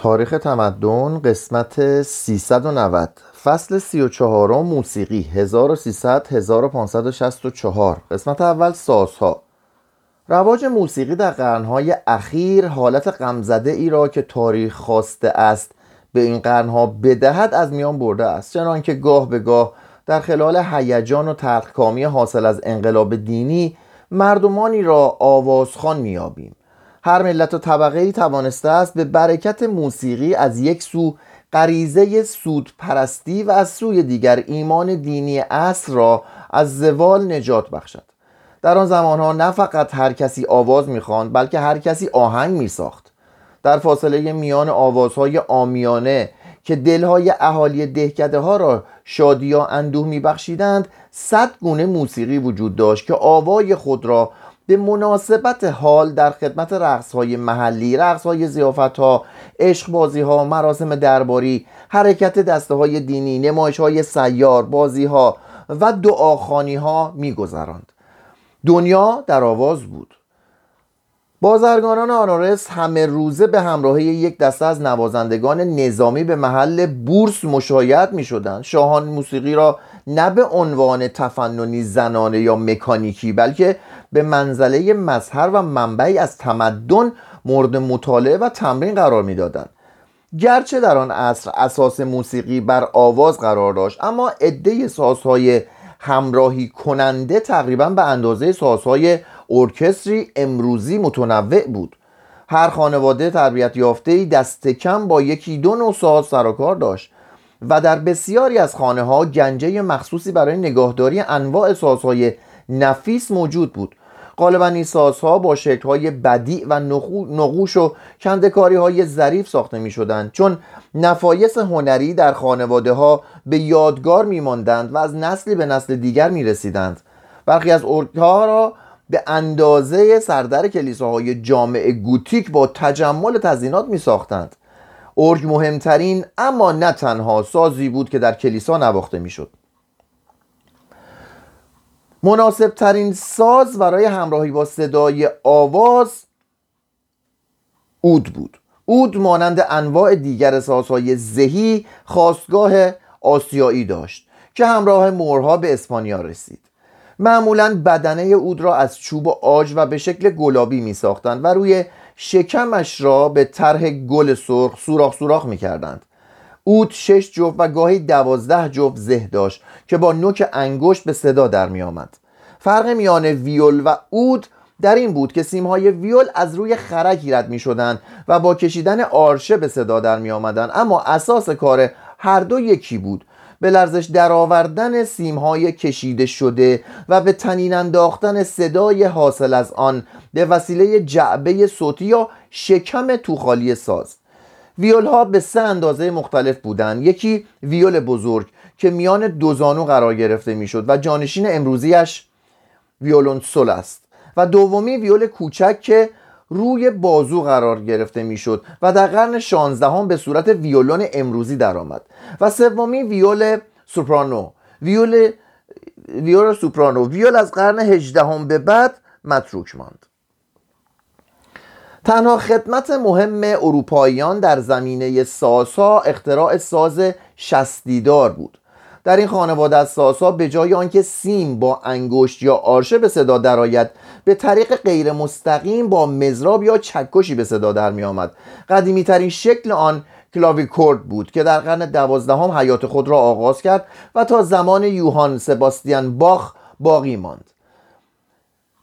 تاریخ تمدن قسمت 390 فصل 34 موسیقی 1300 1564 قسمت اول سازها. رواج موسیقی در قرنهای اخیر حالت غمزده ای را که تاریخ خواسته است به این قرنها بدهد از میان برده است. چنانکه گاه به گاه در خلال هیجان و تلخکامی حاصل از انقلاب دینی مردمانی را آوازخوان میابیم هر ملت و طبقه ای توانسته است به برکت موسیقی از یک سو غریزه سود پرستی و از سوی دیگر ایمان دینی اصل را از زوال نجات بخشد. در آن زمانها نه فقط هر کسی آواز می‌خواند بلکه هر کسی آهنگ میساخت. در فاصله میان آوازهای آمیانه که دلهای اهالی دهکده ها را شادی یا اندوه میبخشیدند صد گونه موسیقی وجود داشت که آوای خود را به مناسبت حال در خدمت رقص های محلی رقص های زیافت ها عشق بازی ها مراسم درباری حرکت دسته های دینی نمایش های سیار بازی ها و دعاخانی ها میگذراند. دنیا در آواز بود. بازرگانان آنارس همه روزه به همراهی یک دسته از نوازندگان نظامی به محل بورس مشایعت می شدند شاهان موسیقی را نه به عنوان تفننی زنانه یا مکانیکی بلکه به منزله مظهر و منبعی از تمدن مورد مطالعه و تمرین قرار می‌دادند. گرچه در آن عصر اساس موسیقی بر آواز قرار داشت اما عده سازهای همراهی کننده تقریبا به اندازه سازهای ارکستری امروزی متنوع بود. هر خانواده تربیت یافته دست کم با یکی دو نوع ساز سر داشت. و در بسیاری از خانه ها گنجه مخصوصی برای نگاهداری انواع سازهای نفیس موجود بود. غالبا این سازها با های بدی و نقوش و کندکاری های ظریف ساخته می شدند چون نفایس هنری در خانواده ها به یادگار می ماندند و از نسلی به نسل دیگر می رسیدند برخی از ارگها را به اندازه سردر کلیساهای جامع گوتیک با تجمل تزینات می ساختند ارگ مهمترین اما نه تنها سازی بود که در کلیسا نواخته می شد مناسب ترین ساز برای همراهی با صدای آواز اود بود. اود مانند انواع دیگر سازهای زهی خواستگاه آسیایی داشت که همراه مورها به اسپانیا رسید. معمولا بدنه اود را از چوب و آج و به شکل گلابی می ساختند و روی شکمش را به طرح گل سرخ سوراخ سوراخ می کردند اود شش جفت و گاهی دوازده جفت زه داشت که با نوک انگشت به صدا در می آمد. فرق میان ویول و اود در این بود که سیمهای ویول از روی خرک رد می شدن و با کشیدن آرشه به صدا در می آمدن اما اساس کار هر دو یکی بود. به لرزش درآوردن سیمهای کشیده شده و به تنین انداختن صدای حاصل از آن به وسیله جعبه صوتی یا شکم توخالی ساز. ویول ها به سه اندازه مختلف بودند. یکی ویول بزرگ که میان دو زانو قرار گرفته می‌شد و جانشین امروزیش ویولون سول است و دومی ویول کوچک که روی بازو قرار گرفته می‌شد و در قرن 16 هم به صورت ویولون امروزی درآمد. و سومی ویول سوپرانو. ویول ویول سوپرانو. ویول از قرن 18 هم به بعد متروک ماند. تنها خدمت مهم اروپاییان در زمینه سازها اختراع ساز شستیدار بود. در این خانواده از سازها به جای آنکه سیم با انگشت یا آرشه به صدا درآید به طریق غیر مستقیم با مزراب یا چکشی به صدا در می آمد قدیمی ترین شکل آن کلاویکورد بود که در قرن دوازدهم حیات خود را آغاز کرد و تا زمان یوهان سباستیان باخ باقی ماند.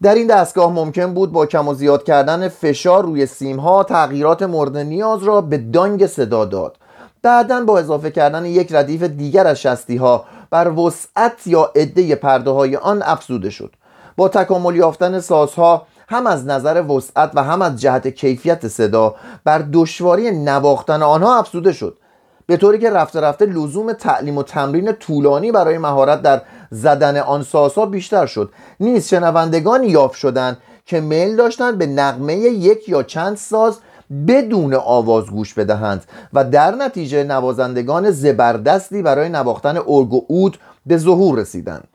در این دستگاه ممکن بود با کم و زیاد کردن فشار روی سیم ها تغییرات مورد نیاز را به دانگ صدا داد. بعدا با اضافه کردن یک ردیف دیگر از شستی ها بر وسعت یا عده پرده های آن افزوده شد. با تکامل یافتن سازها هم از نظر وسعت و هم از جهت کیفیت صدا بر دشواری نواختن آنها افزوده شد. به طوری که رفته رفته لزوم تعلیم و تمرین طولانی برای مهارت در زدن آن سازها بیشتر شد. نیز شنوندگانی یافت شدند که میل داشتند به نقمه یک یا چند ساز بدون آواز گوش بدهند و در نتیجه نوازندگان زبردستی برای نواختن ارگ و اود به ظهور رسیدند.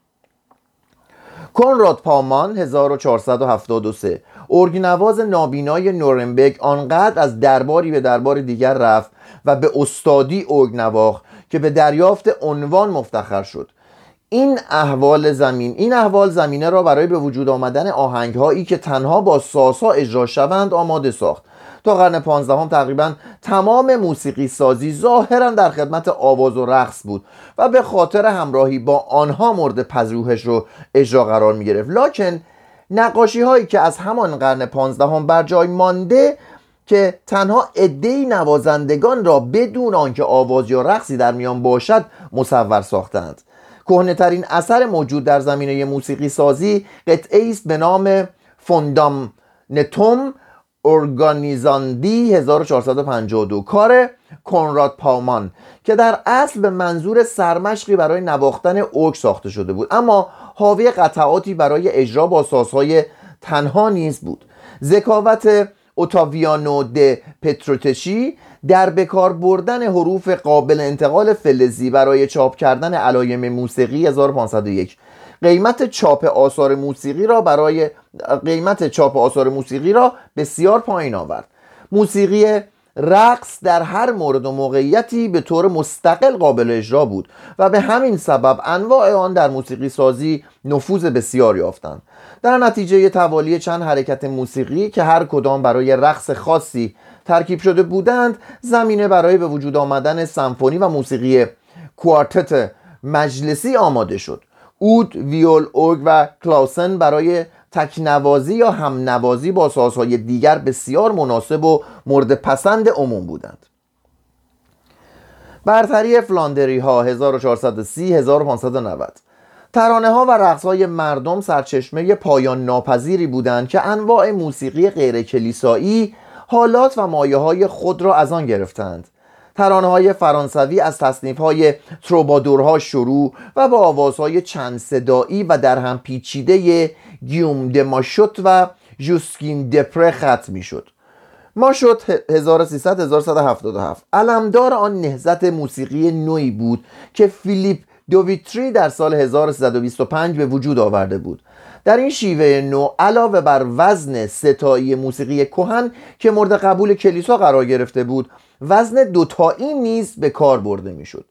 کنراد پامان 1473 ارگنواز نابینای نورنبرگ آنقدر از درباری به دربار دیگر رفت و به استادی ارگ که به دریافت عنوان مفتخر شد. این احوال زمین این احوال زمینه را برای به وجود آمدن آهنگ هایی که تنها با ساسا اجرا شوند آماده ساخت. تا قرن پانزدهم تقریبا تمام موسیقی سازی ظاهرا در خدمت آواز و رقص بود و به خاطر همراهی با آنها مورد پذیرش رو اجرا قرار می گرفت لکن نقاشی هایی که از همان قرن پانزدهم بر جای مانده که تنها عدهای نوازندگان را بدون آنکه آواز یا رقصی در میان باشد مصور ساختند. ترین اثر موجود در زمینه موسیقی سازی قطعه است به نام فوندام نتوم ارگانیزاندی 1452 کار کنراد پامان که در اصل به منظور سرمشقی برای نواختن اوک ساخته شده بود. اما حاوی قطعاتی برای اجرا با سازهای تنها نیز بود. ذکاوت اوتاویانو د پتروتشی در بکار بردن حروف قابل انتقال فلزی برای چاپ کردن علایم موسیقی 1501 قیمت چاپ آثار موسیقی را برای قیمت چاپ آثار موسیقی را بسیار پایین آورد. موسیقی رقص در هر مورد و موقعیتی به طور مستقل قابل اجرا بود و به همین سبب انواع آن در موسیقی سازی نفوذ بسیار یافتند. در نتیجه توالی چند حرکت موسیقی که هر کدام برای رقص خاصی ترکیب شده بودند زمینه برای به وجود آمدن سمفونی و موسیقی کوارتت مجلسی آماده شد. اود، ویول، اوگ و کلاسن برای تکنوازی یا همنوازی با سازهای دیگر بسیار مناسب و مورد پسند عموم بودند. برتری فلاندری ها 1430 1590 ترانه ها و رقص های مردم سرچشمه پایان ناپذیری بودند که انواع موسیقی غیر کلیسایی حالات و مایه های خود را از آن گرفتند. ترانه های فرانسوی از تصنیف های تروبادورها شروع و با آوازهای چند صدایی و در هم پیچیده گیوم دماشوت و جوسکین دپره ختم می شد ماشوت 1300 1377 علمدار آن نهزت موسیقی نوعی بود که فیلیپ دویتری در سال 1325 به وجود آورده بود. در این شیوه نو علاوه بر وزن ستایی موسیقی کهن که مورد قبول کلیسا قرار گرفته بود وزن دوتایی نیز به کار برده می‌شد.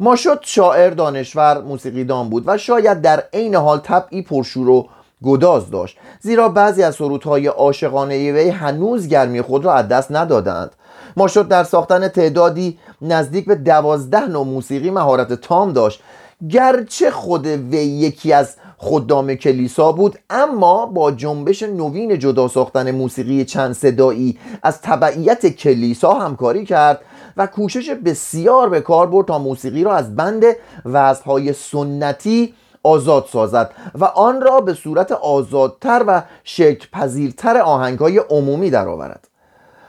ماشوت شاعر دانشور موسیقیدان بود و شاید در عین حال طبعی پرشور و گداز داشت زیرا بعضی از سرودهای عاشقانه وی هنوز گرمی خود را از دست ندادند. ماشوت در ساختن تعدادی نزدیک به دوازده نوع موسیقی مهارت تام داشت گرچه خود وی یکی از خدام کلیسا بود اما با جنبش نوین جدا ساختن موسیقی چند صدایی از تبعیت کلیسا همکاری کرد و کوشش بسیار به کار برد تا موسیقی را از بند وزهای سنتی آزاد سازد و آن را به صورت آزادتر و شکل پذیرتر آهنگ های عمومی درآورد.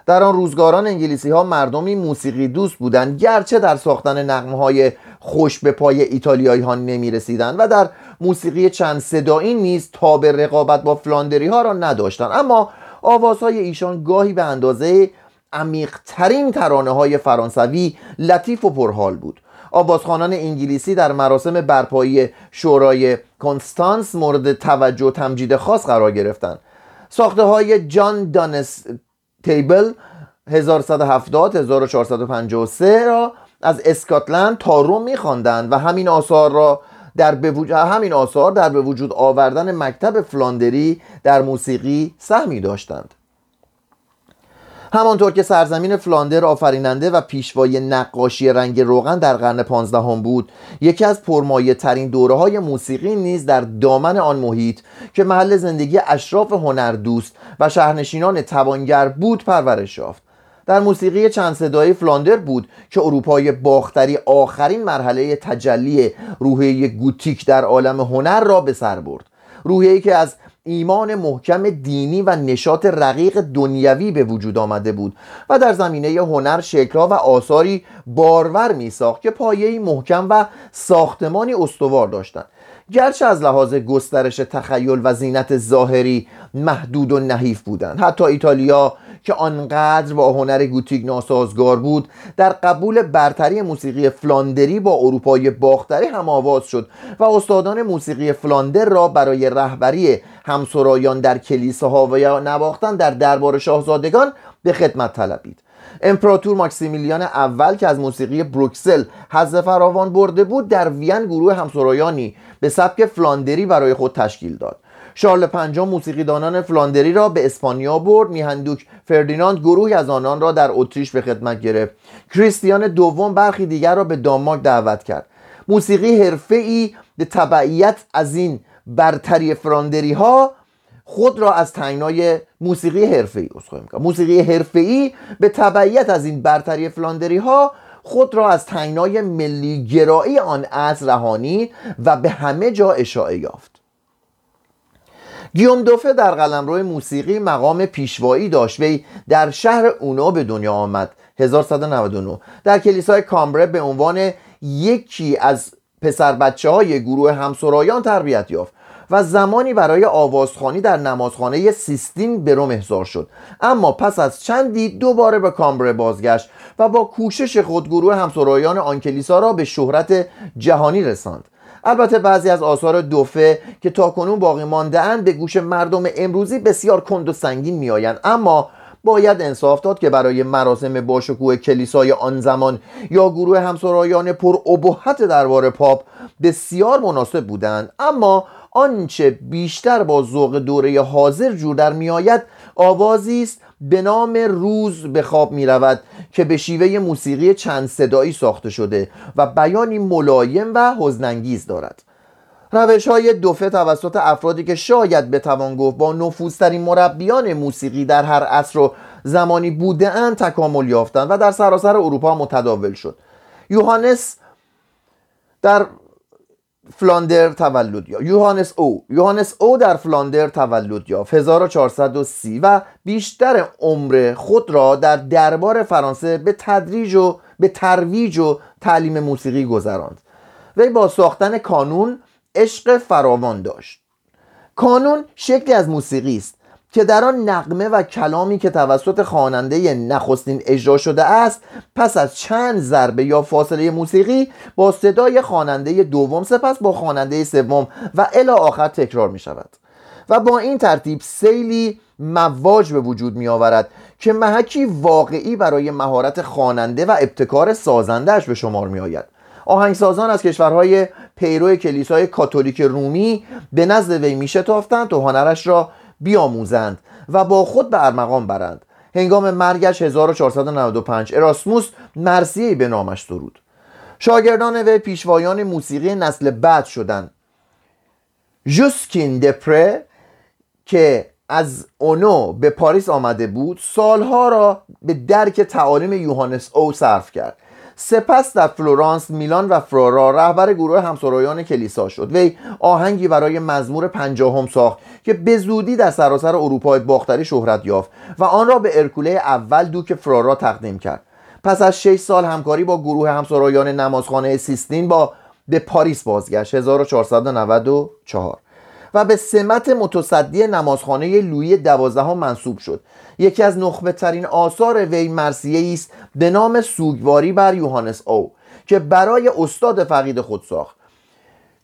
در آن روزگاران انگلیسی ها مردمی موسیقی دوست بودند گرچه در ساختن نقمه های خوش به پای ایتالیایی ها نمی رسیدند و در موسیقی چند صدایی نیز تاب رقابت با فلاندری ها را نداشتند. اما آوازهای ایشان گاهی به اندازه عمیقترین ترانه های فرانسوی لطیف و پرحال بود. آوازخانان انگلیسی در مراسم برپایی شورای کنستانس مورد توجه و تمجید خاص قرار گرفتند. ساخته های جان دانس تیبل 1170 1453 را از اسکاتلند تا روم میخواندند و همین آثار را در به وجود همین آثار در به وجود آوردن مکتب فلاندری در موسیقی سهمی داشتند. همانطور که سرزمین فلاندر آفریننده و پیشوای نقاشی رنگ روغن در قرن پانزدهم بود یکی از پرمایه ترین دوره های موسیقی نیز در دامن آن محیط که محل زندگی اشراف هنردوست و شهرنشینان توانگر بود پرورش یافت. در موسیقی چند صدایی فلاندر بود که اروپای باختری آخرین مرحله تجلی روحیه گوتیک در عالم هنر را به سر برد. روحیه‌ای که از ایمان محکم دینی و نشاط رقیق دنیوی به وجود آمده بود و در زمینه هنر شکلها و آثاری بارور می ساخت که پایه‌ای محکم و ساختمانی استوار داشتند. گرچه از لحاظ گسترش تخیل و زینت ظاهری محدود و نحیف بودند. حتی ایتالیا که آنقدر با هنر گوتیک ناسازگار بود در قبول برتری موسیقی فلاندری با اروپای باختری هم آواز شد و استادان موسیقی فلاندر را برای رهبری همسرایان در کلیساها و یا نواختن در دربار شاهزادگان به خدمت طلبید. امپراتور ماکسیمیلیان اول که از موسیقی بروکسل حظ فراوان برده بود در وین گروه همسرایانی به سبک فلاندری برای خود تشکیل داد. شارل پنجم موسیقیدانان فلاندری را به اسپانیا برد. میهندوک فردیناند گروهی از آنان را در اتریش به خدمت گرفت. کریستیان دوم برخی دیگر را به دانمارک دعوت کرد. موسیقی ای به تبعیت از این برتری فلاندری ها خود را از تنگنای موسیقی حرفه‌ای موسیقی ای به تبعیت از این برتری فلاندری ها خود را از تنگنای ملی گرایی آن از رهانی و به همه جا اشاعه یافت. گیوم دوفه در قلمرو موسیقی مقام پیشوایی داشت. وی در شهر اونا به دنیا آمد. 1199 در کلیسای کامبره به عنوان یکی از پسر بچه های گروه همسرایان تربیت یافت و زمانی برای آوازخانی در نمازخانه سیستین به روم احضار شد. اما پس از چندی دوباره به کامبره بازگشت و با کوشش خود گروه همسرایان آن کلیسا را به شهرت جهانی رساند. البته بعضی از آثار دوفه که تاکنون باقی مانده به گوش مردم امروزی بسیار کند و سنگین میآیند. اما باید انصاف داد که برای مراسم باشکوه کلیسای آن زمان یا گروه همسرایان پر ابهت دربار پاپ بسیار مناسب بودند. اما آنچه بیشتر با ذوق دوره حاضر جور در میآید آوازی است به نام روز به خواب می رود که به شیوه موسیقی چند صدایی ساخته شده و بیانی ملایم و حزنانگیز دارد. روش های دوفه توسط افرادی که شاید بتوان گفت با نفوذترین مربیان موسیقی در هر عصر و زمانی بوده اند تکامل یافتند و در سراسر اروپا متداول شد. یوهانس در فلاندر تولد یافت. یوهانس او. یوهانس او در فلاندر تولد یافت. 1430 و بیشتر عمر خود را در دربار فرانسه به تدریج و به ترویج و تعلیم موسیقی گذراند. وی با ساختن کانون عشق فراوان داشت. کانون شکلی از موسیقی است. که در آن نقمه و کلامی که توسط خواننده نخستین اجرا شده است پس از چند ضربه یا فاصله موسیقی با صدای خواننده دوم سپس با خواننده سوم و الی آخر تکرار می شود. و با این ترتیب سیلی مواج به وجود می آورد که محکی واقعی برای مهارت خواننده و ابتکار سازندهش به شمار می آید. آهنگسازان از کشورهای پیرو کلیسای کاتولیک رومی به نزد وی می شتافتند تا هنرش را بیاموزند و با خود به ارمغان برند. هنگام مرگش 1495 اراسموس مرثیه به نامش سرود شاگردان وی پیشوایان موسیقی نسل بعد شدند. جوسکین دپره که از اونو به پاریس آمده بود سالها را به درک تعالیم یوهانس او صرف کرد. سپس در فلورانس میلان و فرارا رهبر گروه همسرایان کلیسا شد. وی آهنگی برای مزمور پنجاهم ساخت که به زودی در سراسر اروپای باختری شهرت یافت و آن را به ارکوله اول دوک فرارا تقدیم کرد. پس از 6 سال همکاری با گروه همسرایان نمازخانه سیستین با به پاریس بازگشت. 1494 و به سمت متصدی نمازخانه لویی دوازدهم منصوب شد. یکی از نخبه ترین آثار وی مرسیه است به نام سوگواری بر یوهانس او که برای استاد فقید خود ساخت.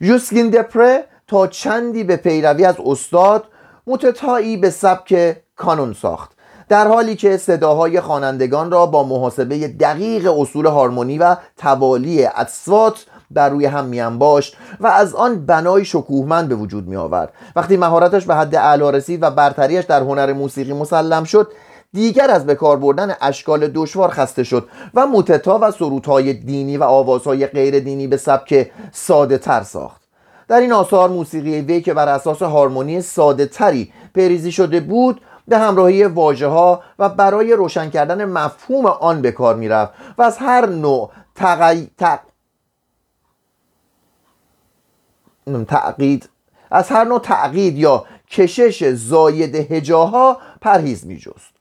یوسکین دپره تا چندی به پیروی از استاد متتایی به سبک کانون ساخت. در حالی که صداهای خوانندگان را با محاسبه دقیق اصول هارمونی و توالی اصوات بر روی هم میانباشت و از آن بنای شکوهمند به وجود می آورد وقتی مهارتش به حد اعلی رسید و برتریش در هنر موسیقی مسلم شد دیگر از بکار بردن اشکال دشوار خسته شد و موتتا و سرودهای دینی و آوازهای غیر دینی به سبک ساده تر ساخت. در این آثار موسیقی وی که بر اساس هارمونی ساده تری پریزی شده بود به همراهی واژه ها و برای روشن کردن مفهوم آن به کار می‌رفت و از هر نوع تقی... تعقید از هر نوع تعقید یا کشش زاید هجاها پرهیز می جست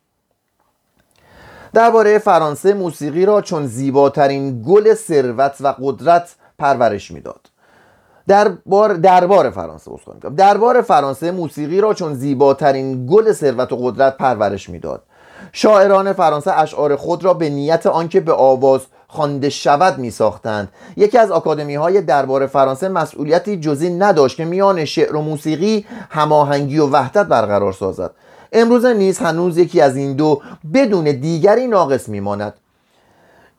درباره فرانسه موسیقی را چون زیباترین گل ثروت و قدرت پرورش می‌داد. دربار دربار فرانسه دربار فرانسه موسیقی را چون زیباترین گل ثروت و قدرت پرورش می‌داد. شاعران فرانسه اشعار خود را به نیت آنکه به آواز خوانده شود می ساختند یکی از آکادمی های دربار فرانسه مسئولیتی جزی نداشت که میان شعر و موسیقی هماهنگی و وحدت برقرار سازد. امروز نیز هنوز یکی از این دو بدون دیگری ناقص میماند.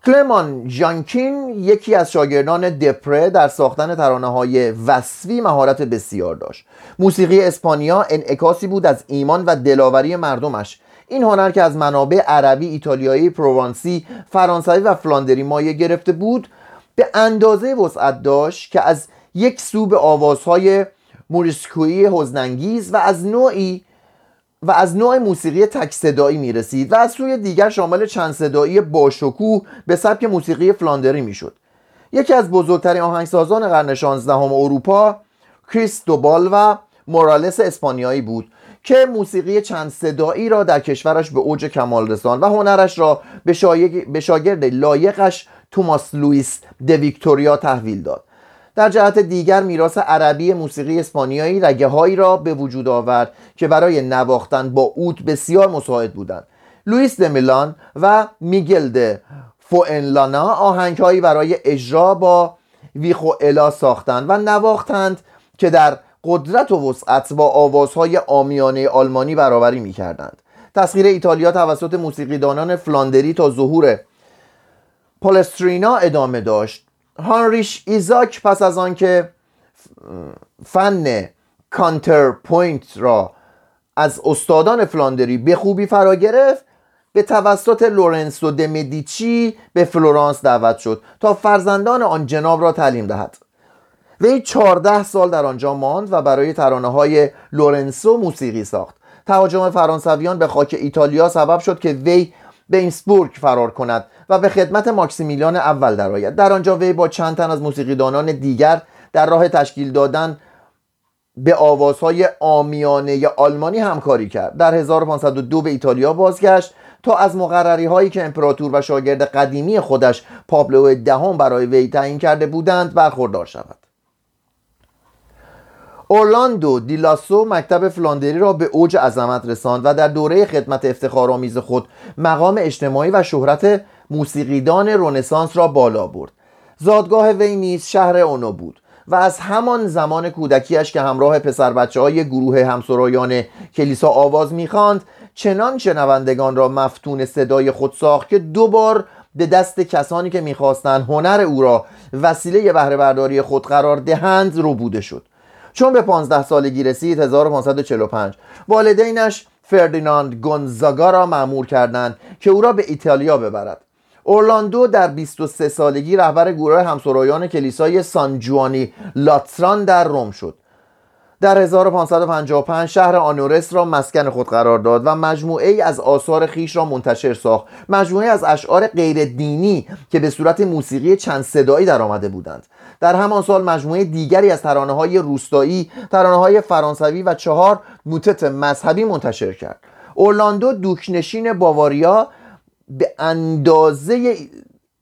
کلمان جانکین یکی از شاگردان دپره در ساختن ترانه های وصفی مهارت بسیار داشت. موسیقی اسپانیا انعکاسی بود از ایمان و دلاوری مردمش. این هنر که از منابع عربی، ایتالیایی، پروانسی، فرانسوی و فلاندری مایه گرفته بود به اندازه وسعت داشت که از یک سو به آوازهای موریسکویی حزنانگیز و از نوعی و از نوع موسیقی تک صدایی می رسید و از سوی دیگر شامل چند صدایی باشکوه به سبک موسیقی فلاندری می شد یکی از بزرگترین آهنگسازان قرن 16 اروپا کریس دوبال و مورالس اسپانیایی بود. که موسیقی چند صدایی را در کشورش به اوج کمال رساند و هنرش را به شاگرد لایقش توماس لوئیس د ویکتوریا تحویل داد. در جهت دیگر میراث عربی موسیقی اسپانیایی رگه هایی را به وجود آورد که برای نواختن با اوت بسیار مساعد بودند. لوئیس د میلان و میگل د فوئنلانا آهنگهایی برای اجرا با ویخوالا ساختند و نواختند که در قدرت و وسعت با آوازهای عامیانه آلمانی برابری می کردند تسخیر ایتالیا توسط موسیقیدانان فلاندری تا ظهور پالسترینا ادامه داشت. هاینریش ایزاک پس از آنکه فن counterpoint را از استادان فلاندری به خوبی فرا گرفت به توسط لورنسو د مدیچی به فلورانس دعوت شد تا فرزندان آن جناب را تعلیم دهد. وی 14 سال در آنجا ماند و برای ترانه های لورنسو موسیقی ساخت. تهاجم فرانسویان به خاک ایتالیا سبب شد که وی به اینسبروک فرار کند و به خدمت ماکسیمیلیان اول درآید. در آنجا وی با چند تن از موسیقیدانان دیگر در راه تشکیل دادن به آوازهای آمیانه آلمانی همکاری کرد. در 1502 به ایتالیا بازگشت تا از مقرری هایی که امپراتور و شاگرد قدیمی خودش پابلو دهم برای وی تعیین کرده بودند برخوردار شود. اورلاندو دیلاسو مکتب فلاندری را به اوج عظمت رساند و در دوره خدمت افتخارآمیز خود مقام اجتماعی و شهرت موسیقیدان رونسانس را بالا برد. زادگاه وی نیز شهر اونو بود و از همان زمان کودکیش که همراه پسر بچه های گروه همسرایان کلیسا آواز می‌خواند چنان شنوندگان را مفتون صدای خود ساخت که دوبار به دست کسانی که می‌خواستند هنر او را وسیله بهره برداری خود قرار دهند رو بوده شد. چون به 15 سالگی رسید 1545 والدینش فردیناند گونزاگا را معمور کردند که او را به ایتالیا ببرد. اورلاندو در 23 سالگی رهبر گروه همسرایان کلیسای سان جوانی لاتران در روم شد. در 1555 شهر آنورس را مسکن خود قرار داد و مجموعه ای از آثار خیش را منتشر ساخت. مجموعه از اشعار غیر دینی که به صورت موسیقی چند صدایی در آمده بودند. در همان سال مجموعه دیگری از ترانه های روستایی ترانه های فرانسوی و چهار موتت مذهبی منتشر کرد. اورلاندو دوکنشین باواریا به اندازه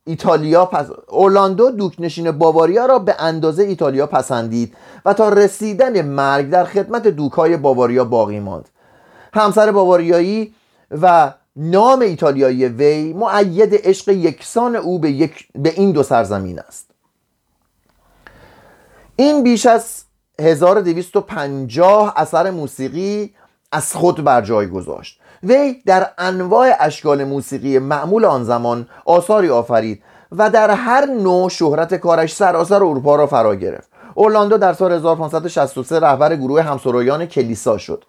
ایتالیا پس اورلاندو دوکنشین باواریا را به اندازه ایتالیا پسندید و تا رسیدن مرگ در خدمت دوکای باواریا باقی ماند. همسر باواریایی و نام ایتالیایی وی معید عشق یکسان او به, یک به این دو سرزمین است. این بیش از 1250 اثر موسیقی از خود بر جای گذاشت. وی در انواع اشکال موسیقی معمول آن زمان آثاری آفرید و در هر نوع شهرت کارش سراسر اروپا را فرا گرفت. اورلاندو در سال 1563 رهبر گروه همسرایان کلیسا شد.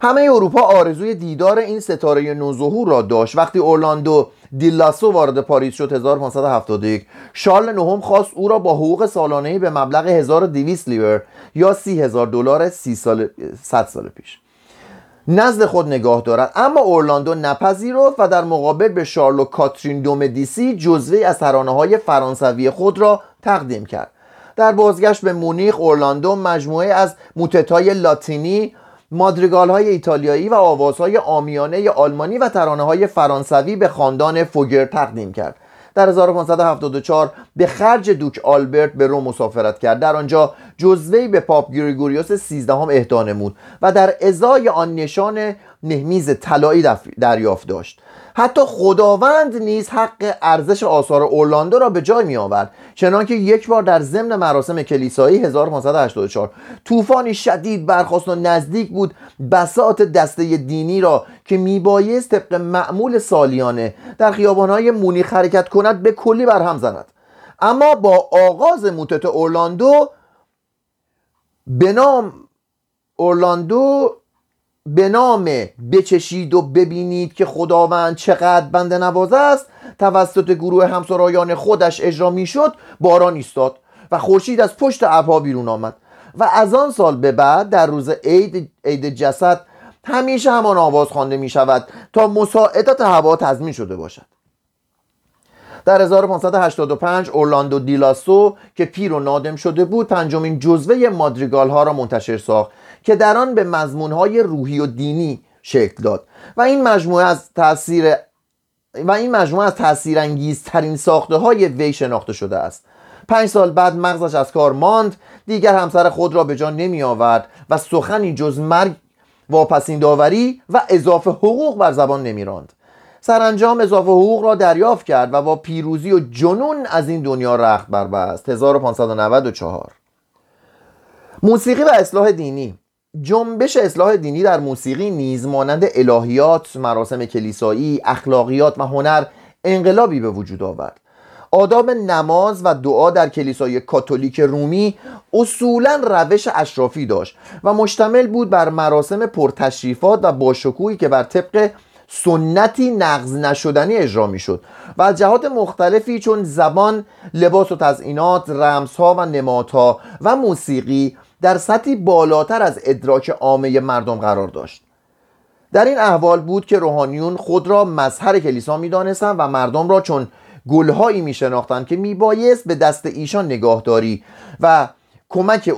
همه اروپا آرزوی دیدار این ستاره نوظهور را داشت. وقتی اورلاندو دیلاسو وارد پاریس شد 1571 شارل نهم خواست او را با حقوق سالانه به مبلغ 1200 لیور یا 30000 دلار 30 سال 100 سال پیش. نزد خود نگاه دارد. اما اورلاندو نپذیرفت و در مقابل به شارلو کاترین دومدیسی جزوی از ترانه های فرانسوی خود را تقدیم کرد. در بازگشت به مونیخ اورلاندو مجموعه از موتتای لاتینی مادریگال های ایتالیایی و آوازهای آمیانه آلمانی و ترانه های فرانسوی به خاندان فوگر تقدیم کرد. در 1574 به خرج دوک آلبرت به روم مسافرت کرد. در آنجا جزوهی به پاپ گریگوریوس سیزدهم اهدا نمود و در ازای آن نشان نهمیز طلایی دریافت داشت. حتی خداوند نیز حق ارزش آثار اورلاندو را به جای می آورد چنانکه یک بار در ضمن مراسم کلیسایی 1584 طوفانی شدید برخواست و نزدیک بود بساط دسته دینی را که میبایست طبق معمول سالیانه در خیابانهای مونیخ حرکت کند به کلی برهم زند. اما با آغاز موتت اورلاندو به نام اورلاندو به نام بچشید و ببینید که خداوند چقدر بنده نوازه است. توسط گروه همسرایان خودش اجرا می‌شد باران ایستاد و خورشید از پشت ابرها بیرون آمد و از آن سال به بعد در روز عید عید جسد همیشه همان آواز خوانده می شود تا مساعدت هوا تضمین شده باشد. در 1585 اورلاندو دیلاسو که پیر و نادم شده بود پنجمین جزوه مادریگال ها را منتشر ساخت. که در آن به مضمون های روحی و دینی شکل داد. و این مجموعه از تاثیر و این مجموعه از تاثیرانگیزترین ساخته های وی شناخته شده است. پنج سال بعد مغزش از کار ماند دیگر همسر خود را به جان نمی آورد و سخنی جز مرگ واپسین داوری و اضافه حقوق بر زبان نمی راند. سرانجام اضافه حقوق را دریافت کرد و با پیروزی و جنون از این دنیا رخت بربست. 1594 موسیقی و اصلاح دینی. جنبش اصلاح دینی در موسیقی نیز مانند الهیات، مراسم کلیسایی، اخلاقیات و هنر انقلابی به وجود آورد. آداب نماز و دعا در کلیسای کاتولیک رومی اصولا روش اشرافی داشت و مشتمل بود بر مراسم پرتشریفات و باشکوهی که بر طبق سنتی نقض نشدنی اجرا می شد و از جهات مختلفی چون زبان، لباس و تزئینات، رمزها و نمادها و موسیقی در سطحی بالاتر از ادراک عامه مردم قرار داشت. در این احوال بود که روحانیون خود را مظهر کلیسا می‌دانستند و مردم را چون گلهایی میشناختند که میبایست به دست ایشان نگاهداری و کمک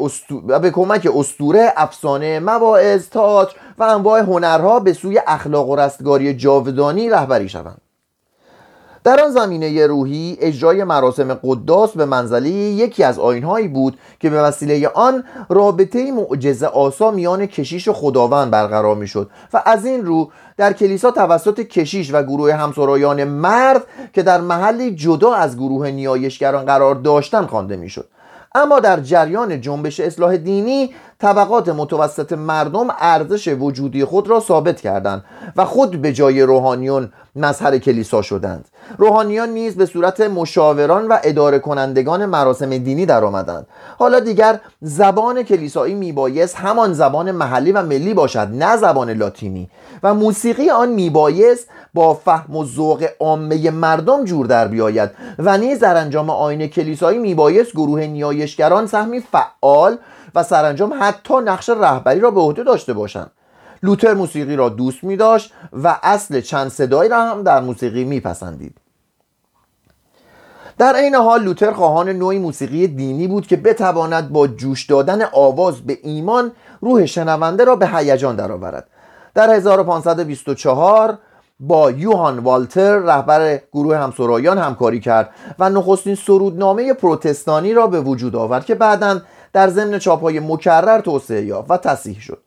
و به کمک استوره افسانه مواعظ تئاتر و انواع هنرها به سوی اخلاق و رستگاری جاودانی رهبری شوند. در آن زمینه روحی اجرای مراسم قداس به منزله یکی از آینهایی بود که به وسیله آن رابطه معجزه آسا میان کشیش و خداوند برقرار می‌شد و از این رو در کلیسا توسط کشیش و گروه همسرایان مرد که در محلی جدا از گروه نیایشگران قرار داشتن خوانده می‌شد. اما در جریان جنبش اصلاح دینی طبقات متوسط مردم ارزش وجودی خود را ثابت کردند و خود به جای روحانیون مظهر کلیسا شدند. روحانیان نیز به صورت مشاوران و اداره کنندگان مراسم دینی در آمدند حالا دیگر زبان کلیسایی میبایست همان زبان محلی و ملی باشد نه زبان لاتینی. و موسیقی آن میبایست با فهم و ذوق عامه مردم جور در بیاید و نیز در انجام آین کلیسایی میبایست گروه نیایشگران سهمی فعال و سرانجام حتی نقش رهبری را به عهده داشته باشند. لوتر موسیقی را دوست می داشت و اصل چند صدایی را هم در موسیقی میپسندید. در عین حال لوتر خواهان نوعی موسیقی دینی بود که بتواند با جوش دادن آواز به ایمان روح شنونده را به هیجان درآورد. در 1524 با یوهان والتر رهبر گروه همسرایان همکاری کرد و نخستین سرودنامه پروتستانی را به وجود آورد که بعدا در ضمن چاپهای مکرر توسعه یافت و تصحیح شد.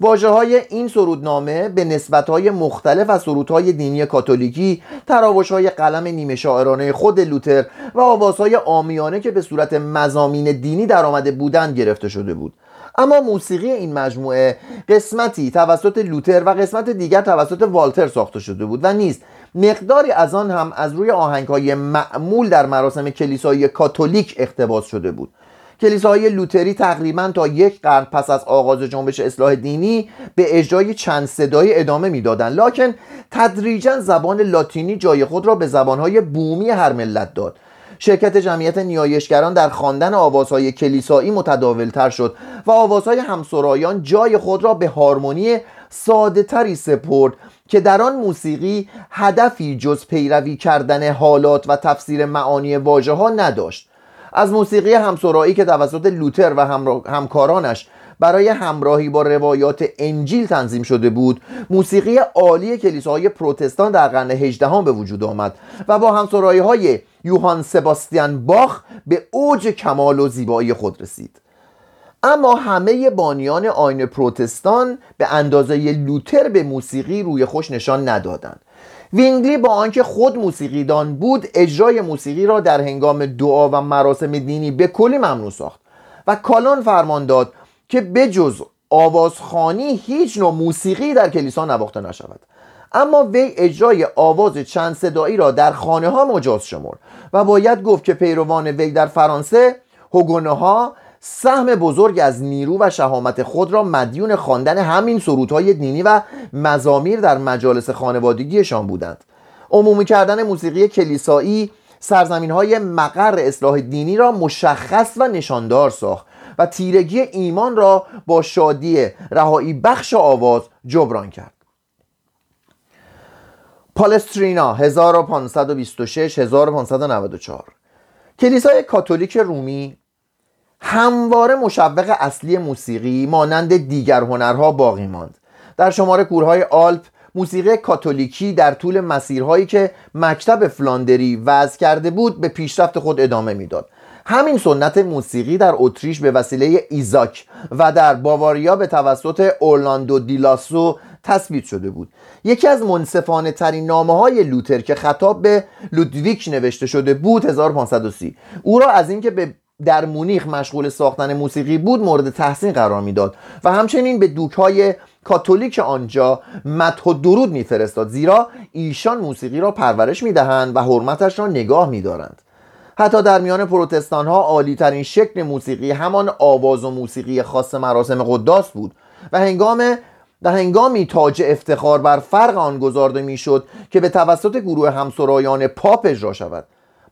واجه های این سرودنامه به نسبت های مختلف از سرودهای دینی کاتولیکی تراوش های قلم نیمه شاعرانه خود لوتر و آوازهای آمیانه که به صورت مزامین دینی در آمده بودند گرفته شده بود. اما موسیقی این مجموعه قسمتی توسط لوتر و قسمت دیگر توسط والتر ساخته شده بود و نیز مقداری از آن هم از روی آهنگ های معمول در مراسم کلیسایی کاتولیک اقتباس شده بود. کلیساهای لوتری تقریبا تا یک قرن پس از آغاز جنبش اصلاح دینی به اجرای چند صدایی ادامه می‌دادند. لکن تدریجا زبان لاتینی جای خود را به زبانهای بومی هر ملت داد. شرکت جمعیت نیایشگران در خواندن آوازهای کلیسایی متداولتر شد و آوازهای همسرایان جای خود را به هارمونی ساده تری سپرد که در آن موسیقی هدفی جز پیروی کردن حالات و تفسیر معانی واژه ها نداشت. از موسیقی همسرایی که توسط لوتر و همکارانش برای همراهی با روایات انجیل تنظیم شده بود موسیقی عالی کلیساهای پروتستان در قرن هجدهم به وجود آمد و با همسرایی های یوهان سباستیان باخ به اوج کمال و زیبایی خود رسید. اما همه بانیان آین پروتستان به اندازه لوتر به موسیقی روی خوش نشان ندادند. وینگلی با آنکه خود موسیقیدان بود اجرای موسیقی را در هنگام دعا و مراسم دینی به کلی ممنوع ساخت و کالان فرمان داد که بجز آوازخانی هیچ نوع موسیقی در کلیسا نواخته نشود. اما وی اجرای آواز چند صدایی را در خانه ها مجاز شمرد و باید گفت که پیروان وی در فرانسه هگونه ها سهم بزرگ از نیرو و شهامت خود را مدیون خواندن همین سرودهای دینی و مزامیر در مجالس خانوادگیشان بودند. عمومی کردن موسیقی کلیسایی سرزمین های مقر اصلاح دینی را مشخص و نشاندار ساخت و تیرگی ایمان را با شادی رهایی بخش آواز جبران کرد. پالسترینا 1526 1594 کلیسای کاتولیک رومی همواره مشوق اصلی موسیقی مانند دیگر هنرها باقی ماند. در شماره کورهای آلپ موسیقی کاتولیکی در طول مسیرهایی که مکتب فلاندری وضع کرده بود به پیشرفت خود ادامه می‌داد. همین سنت موسیقی در اتریش به وسیله ایزاک و در باواریا به توسط اورلاندو دیلاسو تثبیت شده بود. یکی از منصفانه ترین نامه های لوتر که خطاب به لودویک نوشته شده بود 1530 او را از اینکه به در مونیخ مشغول ساختن موسیقی بود مورد تحسین قرار می‌داد و همچنین به دوکهای کاتولیک آنجا مدح و درود میفرستاد زیرا ایشان موسیقی را پرورش می‌دهند و حرمتش را نگاه میدارند. حتی در میان پروتستان ها عالی ترین شکل موسیقی همان آواز و موسیقی خاص مراسم قداس بود و هنگام در هنگامی تاج افتخار بر فرق آن گذارده می‌شد که به توسط گروه همسرایان پاپ اجرا شود.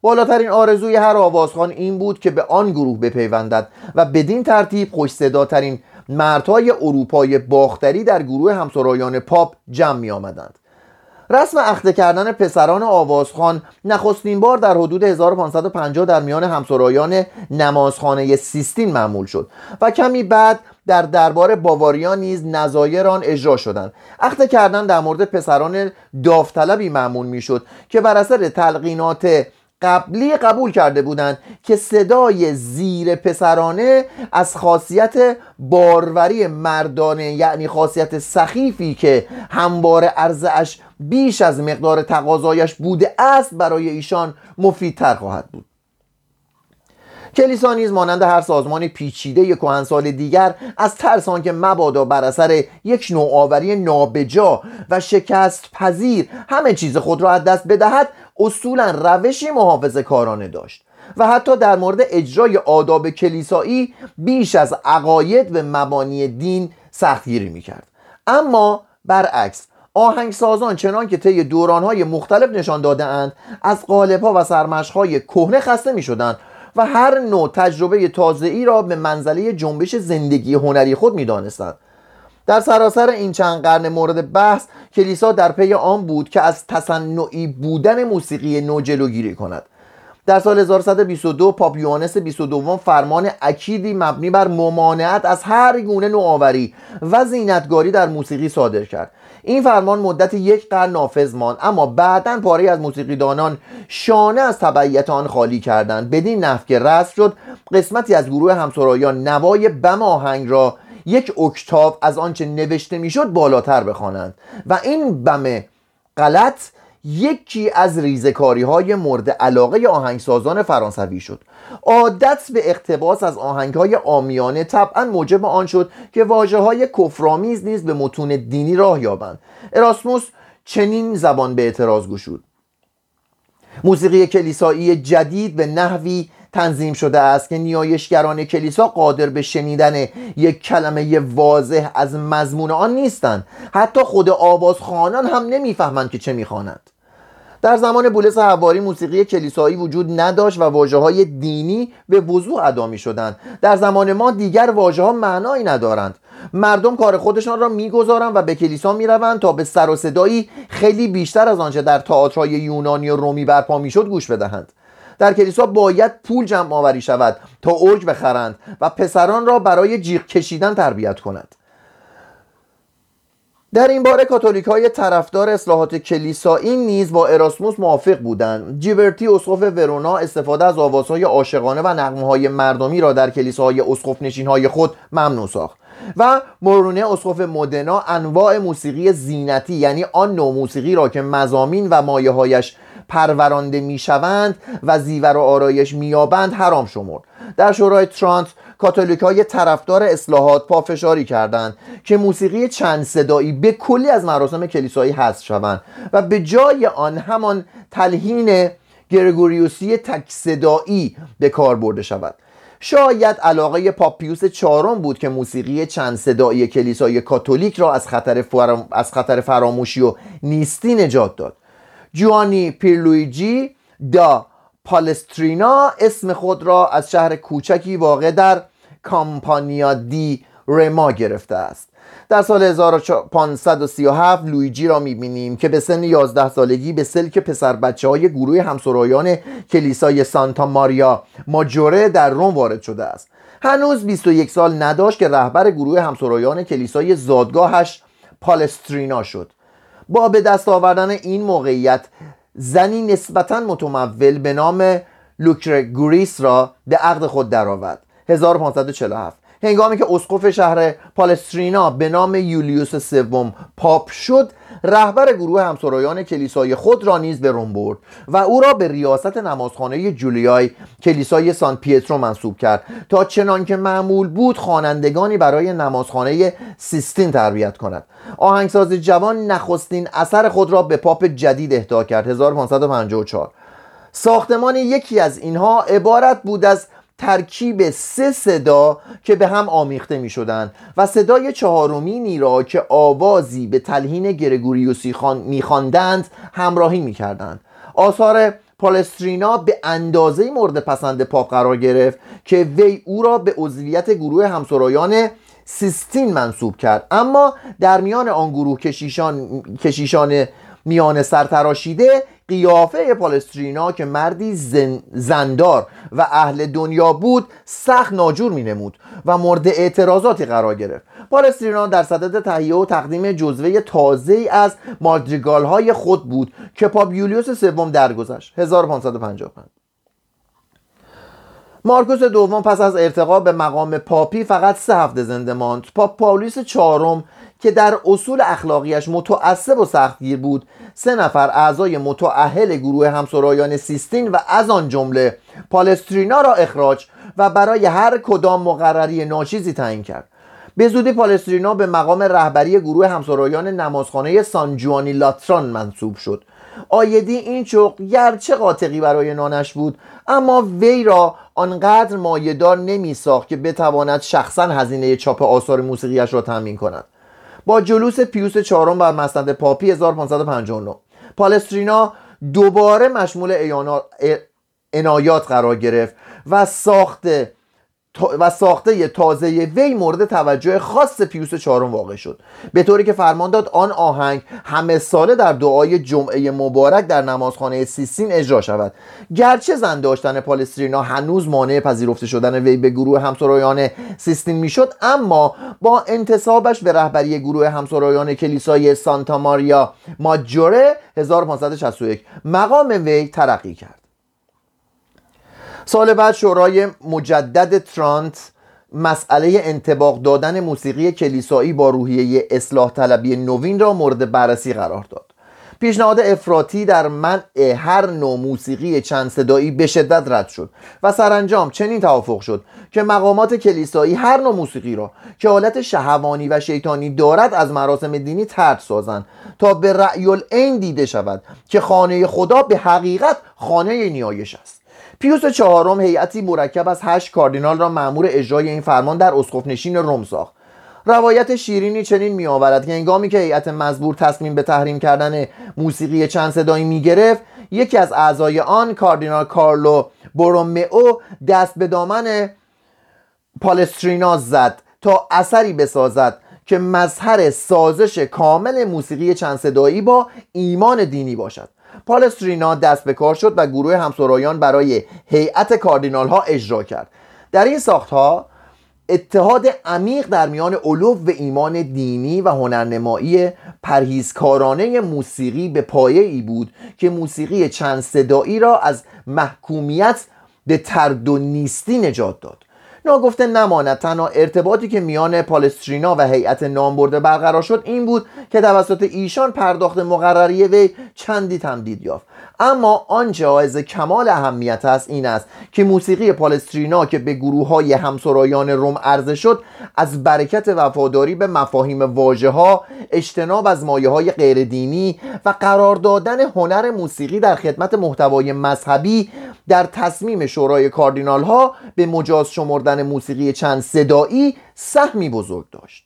بالاترین آرزوی هر آوازخان این بود که به آن گروه بپیوندد و بدین ترتیب خوش صداترین مردهای اروپای باختری در گروه همسرایان پاپ جمع می آمدند رسم اخته کردن پسران آوازخان نخستین بار در حدود 1550 در میان همسرایان نمازخانه سیستین معمول شد و کمی بعد در دربار باواریا نیز نظایر آن اجرا شدند. اخته کردن در مورد پسران داوطلبی معمول می‌شد که بر اثر تلقینات قبلی قبول کرده بودند که صدای زیر پسرانه از خاصیت باروری مردانه یعنی خاصیت سخیفی که همواره ارزش بیش از مقدار تقاضایش بوده است برای ایشان مفیدتر خواهد بود. کلیسا نیز مانند هر سازمان پیچیده کهنسال دیگر از ترس که مبادا بر اثر یک نوآوری نابجا و شکست پذیر همه چیز خود را از دست بدهد اصولا روشی محافظه کارانه داشت و حتی در مورد اجرای آداب کلیسایی بیش از عقاید و مبانی دین سختگیری می‌کرد اما برعکس آهنگسازان چنان که طی دورانهای مختلف نشان داده اند از قالبها و سرمشقهای کهنه خسته می شدند و هر نوع تجربه تازه ای را به منزله جنبش زندگی هنری خود می دانستند. در سراسر این چند قرن مورد بحث کلیسا در پی آن بود که از تصنعی بودن موسیقی نو جلوگیری کند. در سال 1122 پاپ یوانس 22 فرمان اکیدی مبنی بر ممانعت از هر گونه نوآوری و زینتگاری در موسیقی صادر کرد. این فرمان مدت یک قرن نافذ ماند اما بعدا پاره از موسیقیدانان شانه از تبعیت آن خالی کردند. بدین نحو که رسم شد قسمتی از گروه همسرایان نوای بم آهنگ را یک اکتاو از آنچه نوشته می‌شد بالاتر بخوانند. و این بم غلط یکی از ریزکاری های مورد علاقه آهنگسازان فرانسوی شد. عادت به اقتباس از آهنگ های آمیانه طبعا موجب آن شد که واجه های کفرآمیز نیز به متون دینی راه یابند. اراسموس چنین زبان به اعتراض گشود. موسیقی کلیسایی جدید به نحوی تنظیم شده است که نیایشگران کلیسا قادر به شنیدن یک کلمه واضح از مضمون آن نیستند. حتی خود آوازخوانان هم نمی‌فهمند که چه می‌خوانند. در زمان بولس حواری موسیقی کلیسایی وجود نداشت و واجه های دینی به وضوح ادا می شدند در زمان ما دیگر واژه ها معنایی ندارند. مردم کار خودشان را می‌گذارند و به کلیسا می‌روند تا به سر و صدایی خیلی بیشتر از آنچه در تئاترهای یونانی و رومی برپا می‌شد گوش بدهند. در کلیسا باید پول جمع آوری شود تا اوج بخرند و پسران را برای جیغ کشیدن تربیت کند. در این باره کاتولیک های طرفدار اصلاحات کلیسایی نیز با اراسموس موافق بودند. جیبرتی اسقف ورونا استفاده از آوازهای عاشقانه و نغمه های مردمی را در کلیساهای اسقف نشین های خود ممنوع ساخت و مورونه اسقف مدنا انواع موسیقی زینتی یعنی آن نوع موسیقی را که مزامین و مایه هایش پرورانده می‌شوند و زیور و آرایش میابند حرام شمرد. در شورای ترانت کاتولیک های طرفدار اصلاحات پافشاری کردند که موسیقی چند صدایی به کلی از مراسم کلیسایی حذف شوند و به جای آن همان تلهین گرگوریوسی تک صدایی به کار برده شود. شاید علاقه پاپیوس چهارم بود که موسیقی چند صدایی کلیسای کاتولیک را از خطر, از خطر فراموشی و نیستی نجات داد. جوانی پیرلویجی دا پالسترینا اسم خود را از شهر کوچکی واقع در کامپانیا دی رما گرفته است. در سال 1537 لویجی را می‌بینیم که به سن 11 سالگی به سلک پسر بچه های گروه همسرایان کلیسای سانتا ماریا ماجوره در روم وارد شده است. هنوز 21 سال نداشت که رهبر گروه همسرایان کلیسای زادگاهش پالسترینا شد. با به دست آوردن این موقعیت زنی نسبتا متمول به نام لوکرگوریس را به عقد خود درآورد. 1547 هنگامی که اسقف شهر پالسترینا به نام یولیوس سوم پاپ شد رهبر گروه همسرایان کلیسای خود را نیز به روم برد و او را به ریاست نمازخانه جولیای کلیسای سان پیترو منصوب کرد تا چنان که معمول بود خوانندگانی برای نمازخانه سیستین تربیت کند. آهنگساز جوان نخستین اثر خود را به پاپ جدید اهدا کرد. 1554 ساختمان یکی از اینها عبارت بود از ترکیب سه صدا که به هم آمیخته می شدن و صدای چهارمینی را که آوازی به تلهین گرگوریوسی می خواندند همراهی می کردند آثار پالسترینا به اندازه مورد پسند پاپ قرار گرفت که وی او را به عضویت گروه همسرایان سیستین منصوب کرد. اما در میان آن گروه کشیشان, کشیشان میان سرتراشیده قیافه پالسترینا که مردی زندار و اهل دنیا بود سخت ناجور می نمود و مورد اعتراضاتی قرار گرفت. پالسترینا در صدد تهیه و تقدیم جزوه تازه از مادریگال های خود بود که پاپ یولیوس سوم درگذشت. 1555 مارکوس دوم پس از ارتقا به مقام پاپی فقط سه هفته زنده ماند. پاپ پاولیس چهارم که در اصول اخلاقیش متعصب و سختگیر بود. سه نفر اعضای متعهل گروه همسرایان سیستین و از آن جمله پالسترینا را اخراج و برای هر کدام مقرری ناچیزی تعیین کرد. به زودی پالسترینا به مقام رهبری گروه همسرایان نمازخانه سانجوانی لاتران منصوب شد. آیدی این چوق گرچه قاطقی برای نانش بود اما وی را آنقدر مایدار نمی ساخت که بتواند شخصا هزینه چاپ آثار موسیقیش را تامین کند. با جلوس پیوس چهارم بر مسند پاپی 1559 پالسترینا دوباره مشمول عنایات قرار گرفت و ساخت و ساخته تازه وی مورد توجه خاص پیوس چهارم واقع شد. به طوری که فرمان داد آن آهنگ همه ساله در دعای جمعه مبارک در نمازخانه سیسین اجرا شود. گرچه زن داشتن پالسترینا هنوز مانع پذیرفته شدن وی به گروه همسرایان سیستین می‌شد اما با انتصابش به رهبری گروه همسرایان کلیسای سانتا ماریا ماجوره 1561 مقام وی ترقی کرد. سال بعد شورای مجدد ترانت مسئله انتباق دادن موسیقی کلیسایی با روحیه اصلاح طلبی نوین را مورد بررسی قرار داد. پیشنهاد افراطی در منع هر نوع موسیقی چند صدایی به شدت رد شد و سرانجام چنین توافق شد که مقامات کلیسایی هر نوع موسیقی را که حالت شهوانی و شیطانی دارد از مراسم دینی ترد سازند تا به رأی العین دیده شود که خانه خدا به حقیقت خانه نیایش است. پیوس چهارم هیئتی مرکب از هشت کاردینال را مأمور اجرای این فرمان در اسقف نشین روم ساخت. روایت شیرینی چنین می آورد که هنگامی که هیئت مزبور تصمیم به تحریم کردن موسیقی چند صدایی می گرفت یکی از اعضای آن کاردینال کارلو برومئو دست به دامن پالسترینا زد تا اثری بسازد که مظهر سازش کامل موسیقی چند صدایی با ایمان دینی باشد. پالسترینا دست به کار شد و گروه همسرایان برای هیئت کاردینال ها اجرا کرد. در این ساخت ها اتحاد عمیق در میان علو و ایمان دینی و هنرنمایی پرهیزکارانه موسیقی به پایه ای بود که موسیقی چند صدایی را از محکومیت به ترد و نیستی نجات داد. ناگفته نماند. تنها ارتباطی که میان پالسترینا و هیئت نامبرده برقرار شد این بود که توسط ایشان پرداخت مقرری وی چندی تمدید یافت. اما آنچه حائز کمال اهمیت است این است که موسیقی پالسترینا که به گروه های همسرایان روم عرضه شد از برکت وفاداری به مفاهیم واژه ها اجتناب از مایه های غیر دینی و قرار دادن هنر موسیقی در خدمت محتوای مذهبی در تصمیم شورای کاردینال ها به مجاز شمردن موسیقی چند صدایی سهمی بزرگ داشت.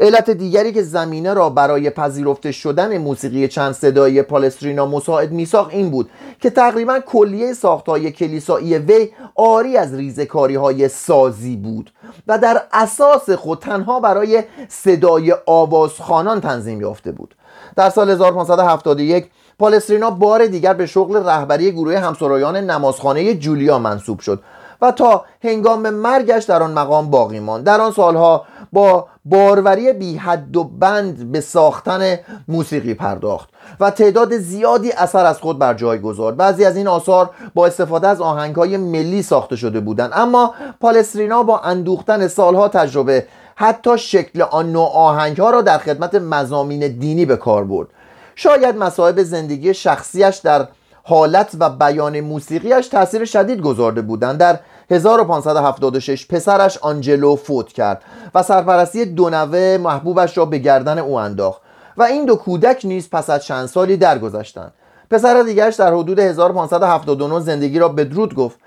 علت دیگری که زمینه را برای پذیرفته شدن موسیقی چند صدایی پالسترینا مساعد میساخت این بود که تقریبا کلیه ساختهای کلیسایی وی آری از ریزکاری های سازی بود و در اساس خود تنها برای صدای آوازخانان تنظیم یافته بود. در سال 1571 پالسترینا بار دیگر به شغل رهبری گروه همسرایان نمازخانه جولیا منصوب شد و تا هنگام مرگش در آن مقام باقی ماند. در آن سالها با باروری بی حد و بند به ساختن موسیقی پرداخت و تعداد زیادی اثر از خود بر جای گذارد بعضی از این آثار با استفاده از آهنگهای ملی ساخته شده بودند. اما پالسترینا با اندوختن سالها تجربه حتی شکل آن نوع آهنگها را در خدمت مزامین دینی به کار برد. شاید مصائب زندگی شخصیش در حالت و بیان موسیقیش تاثیر شدید گذارده بودند در 1576 پسرش آنجلو فوت کرد و سرپرستی دو نوه محبوبش را به گردن او انداخت و این دو کودک نیز پس از چند سالی درگذشتند. پسر دیگرش در حدود 1579 زندگی را بدرود گفت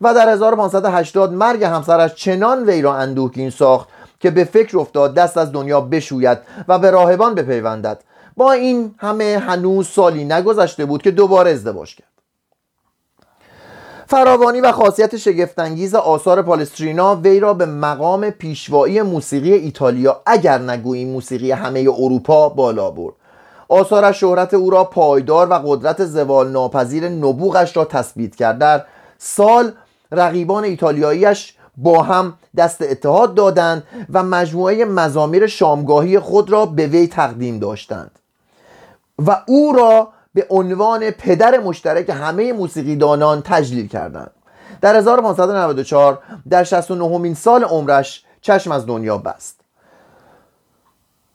و در 1580 مرگ همسرش چنان وی را اندوهگین ساخت که به فکر افتاد دست از دنیا بشوید و به راهبان بپیوندد. با این همه هنوز سالی نگذشته بود که دوباره ازدواج کرد. فراوانی و خاصیت شگفتانگیز آثار پالسترینا وی را به مقام پیشوایی موسیقی ایتالیا اگر نگوییم موسیقی همه اروپا بالا برد. آثارش شهرت او را پایدار و قدرت زوال ناپذیر نبوغش را تثبیت کرد. در سال رقیبان ایتالیاییش با هم دست اتحاد دادند و مجموعه مزامیر شامگاهی خود را به وی تقدیم داشتند. و او را به عنوان پدر مشترک همه موسیقیدانان تجلیل کردند. در 1594 در 69 سال عمرش چشم از دنیا بست.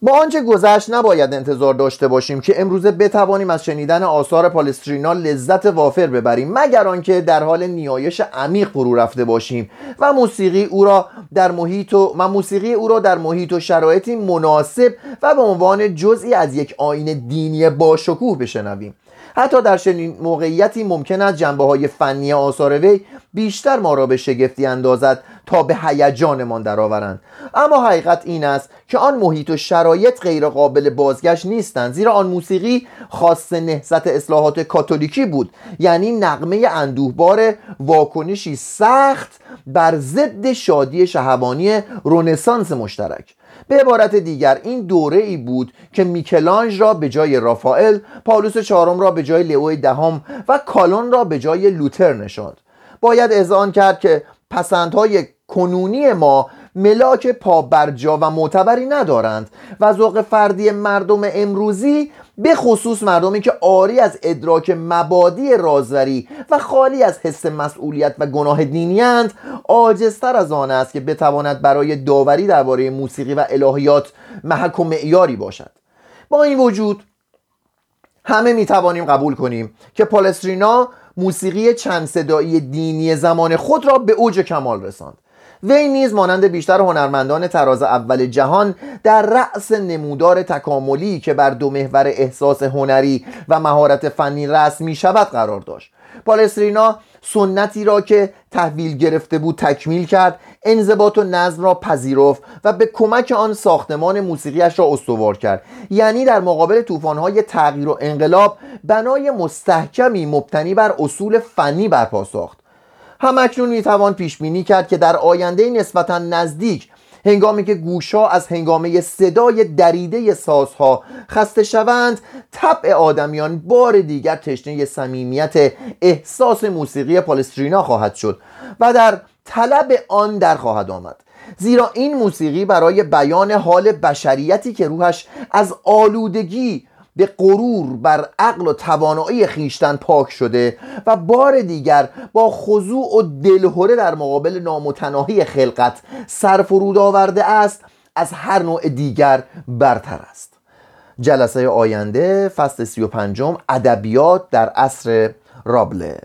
با آنچه گذشت نباید انتظار داشته باشیم که امروزه بتوانیم از شنیدن آثار پالسترینا لذت وافر ببریم مگر آنکه در حال نیایش عمیق فرو رفته باشیم و موسیقی او را در محیط و, و موسیقی او را در محیط و شرایطی مناسب و به عنوان جزئی از یک آین دینی باشکوه بشنویم. حتی در چنین موقعیتی ممکن است جنبه های فنی آثار وی بیشتر ما را به شگفتی اندازد تا به هیجانمان درآورند. اما حقیقت این است که آن محیط و شرایط غیر قابل بازگشت نیستند زیرا آن موسیقی خاص نهضت اصلاحات کاتولیکی بود. یعنی نقمه اندوهبار واکنشی سخت بر ضد شادی شهوانی رونسانس مشترک. به عبارت دیگر این دوره ای بود که میکلانج را به جای رافائل پاولوس چهارم را به جای لئو دهم و کالون را به جای لوتر نشاند. باید اذعان کرد که پسندهای کنونی ما ملاک پابرجا و معتبری ندارند و ذوق فردی مردم امروزی به خصوص مردمی که آری از ادراک مبادی رازوری و خالی از حس مسئولیت و گناه دینیند عاجزتر از آن است که بتواند برای داوری درباره موسیقی و الهیات محک و معیاری باشد. با این وجود همه می توانیم قبول کنیم که پالسترینا موسیقی چند صدایی دینی زمان خود را به اوج کمال رساند. وی نیز مانند بیشتر هنرمندان تراز اول جهان در رأس نمودار تکاملی که بر دو محور احساس هنری و مهارت فنی رسم می شود قرار داشت. پالسترینا سنتی را که تحویل گرفته بود تکمیل کرد انضباط و نظم را پذیرفت و به کمک آن ساختمان موسیقیش را استوار کرد. یعنی در مقابل طوفان‌های تغییر و انقلاب بنای مستحکمی مبتنی بر اصول فنی برپا ساخت. همکنون می‌توان پیش بینی کرد که در آینده نسبتا نزدیک هنگامی که گوشا از هنگامه صدای دریده سازها خسته شوند طبع آدمیان بار دیگر تشنه صمیمیت احساس موسیقی پالسترینا خواهد شد و در طلب آن در خواهد آمد. زیرا این موسیقی برای بیان حال بشریتی که روحش از آلودگی به غرور بر عقل و توانایی خیشتن پاک شده و بار دیگر با خضوع و دلهوره در مقابل نامتناهی خلقت سرفرود آورده است از هر نوع دیگر برتر است. جلسه آینده فصل سی و پنجم ادبیات در عصر رابله